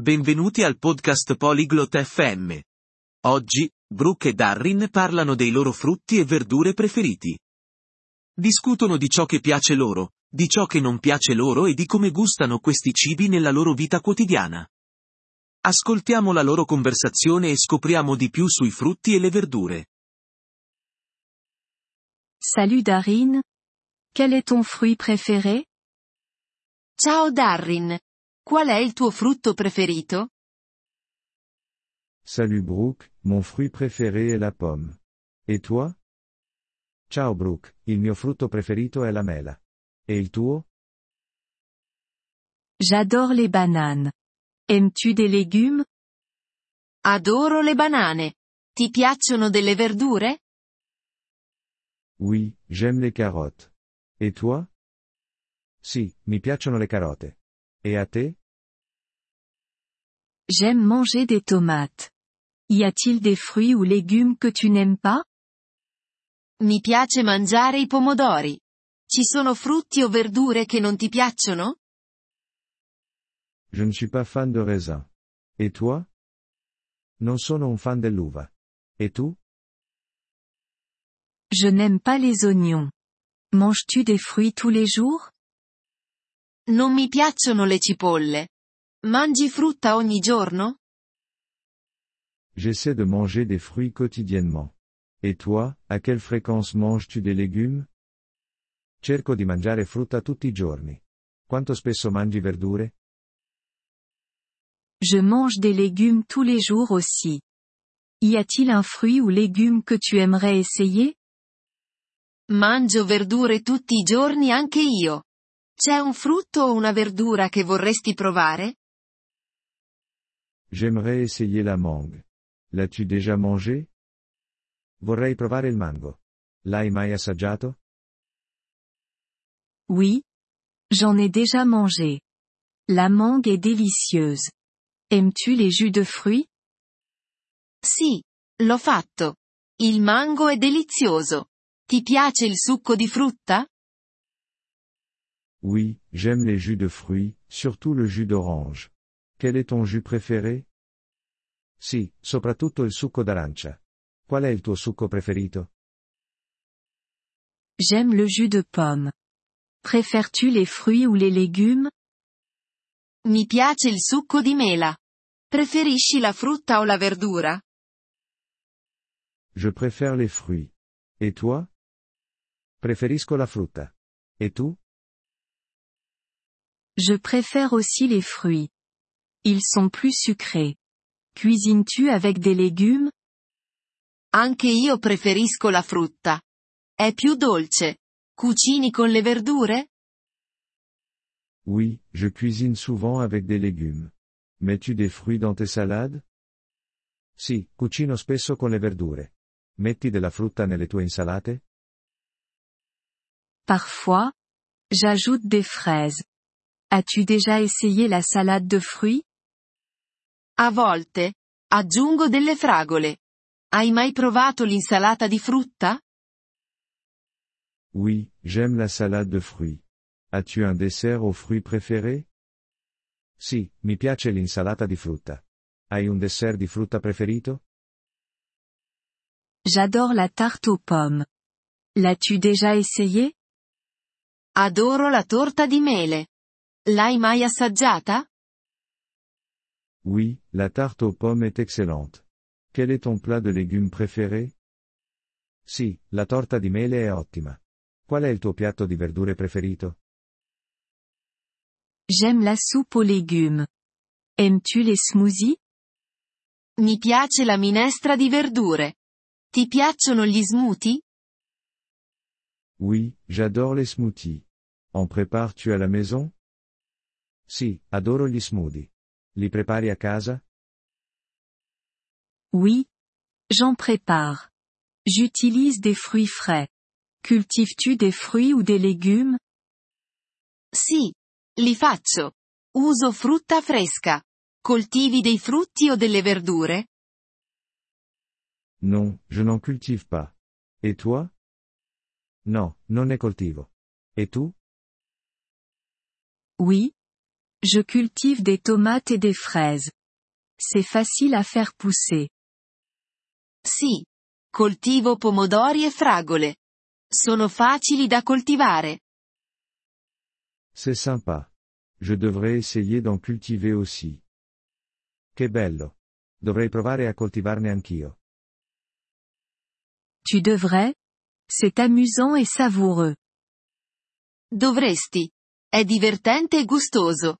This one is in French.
Benvenuti al podcast Polyglot FM. Oggi, Brooke e Darrin parlano dei loro frutti e verdure preferiti. Discutono di ciò che piace loro, di ciò che non piace loro e di come gustano questi cibi nella loro vita quotidiana. Ascoltiamo la loro conversazione e scopriamo di più sui frutti e le verdure. Salut Darin. Quel est ton fruit préféré Ciao Darrin. Qual è il tuo frutto preferito? Salut Brooke, mon fruit préféré est la pomme. Et toi? Ciao Brooke, il mio frutto preferito è la mela. E il tuo? J'adore les bananes. Aimes-tu des légumes? Adoro le banane. Ti piacciono delle verdure? Oui, j'aime les carottes. Et toi? Sì, mi piacciono le carote. E a te? J'aime manger des tomates. Y a-t-il des fruits ou légumes que tu n'aimes pas? Mi piace mangiare i pomodori. Ci sono frutti o verdure che non ti piacciono? Je ne suis pas fan de raisin. Et toi? Non sono un fan dell'uva. E tu? Je n'aime pas les oignons. Manges-tu des fruits tous les jours? Non mi piacciono le cipolle. Mangi frutta ogni giorno? J'essaie de manger des fruits quotidiennement. Et toi, à quelle fréquence manges-tu des légumes? Cerco di mangiare frutta tutti i giorni. Quanto spesso mangi verdure? Je mange des légumes tous les jours aussi. Y a-t-il un fruit ou légume que tu aimerais essayer Mangio verdure tutti i giorni anche io. C'è un frutto o una verdura che vorresti provare? J'aimerais essayer la mangue. L'as-tu déjà mangé? Vorrei provare il mango. L'hai mai assaggiato? Oui. J'en ai déjà mangé. La mangue est délicieuse. Aimes-tu les jus de fruits? Sì, l'ho fatto. Il mango è delizioso. Ti piace il succo di frutta? Oui, j'aime les jus de fruits, surtout le jus d'orange. Quel est ton jus préféré? Sì, soprattutto il succo d'arancia. Qual è il tuo succo preferito? J'aime le jus de pomme. Préfères-tu les fruits ou les légumes? Mi piace il succo di mela. Preferisci la frutta o la verdura? Je préfère les fruits. Et toi? Preferisco la frutta. Et tu? Je préfère aussi les fruits. Ils sont plus sucrés. Cuisines-tu avec des légumes? Anche io preferisco la frutta. È più dolce. Cucini con le verdure? Oui, je cuisine souvent avec des légumes. Mets-tu des fruits dans tes salades? Sì, cucino spesso con le verdure. Metti della frutta nelle tue insalate? Parfois, j'ajoute des fraises. As-tu déjà essayé la salade de fruits? A volte, aggiungo delle fragole. Hai mai provato l'insalata di frutta? Oui, j'aime la salade de fruits. As-tu un dessert aux fruits préféré? Sì, mi piace l'insalata di frutta. Hai un dessert di frutta preferito? J'adore la tarte aux pommes. L'as-tu déjà essayé Adoro la torta di mele. L'hai mai assaggiata? Oui, la tarte aux pommes est excellente. Quel est ton plat de légumes préféré? Sì, la torta di mele è ottima. Qual è il tuo piatto di verdure preferito? J'aime la soupe aux légumes. Aimes-tu les smoothies? Mi piace la minestra di verdure. Ti piacciono gli smoothie? Oui, j'adore les smoothies. En prépares-tu à la maison? Sì, adoro gli smoothie. Li prepari a casa? Oui. J'en prépare. J'utilise des fruits frais. Cultives-tu des fruits ou des légumes? Sì. Li faccio. Uso frutta fresca. Coltivi dei frutti o delle verdure? Non, je n'en cultive pas. Et toi? No, non ne coltivo. Et tu? Oui. Je cultive des tomates et des fraises. C'est facile à faire pousser. Sì. Coltivo pomodori e fragole. Sono facili da coltivare. C'est sympa. Je devrais essayer d'en cultiver aussi. Che bello. Dovrei provare a coltivarne anch'io. Tu devrais? C'est amusant et savoureux. Dovresti. È divertente e gustoso.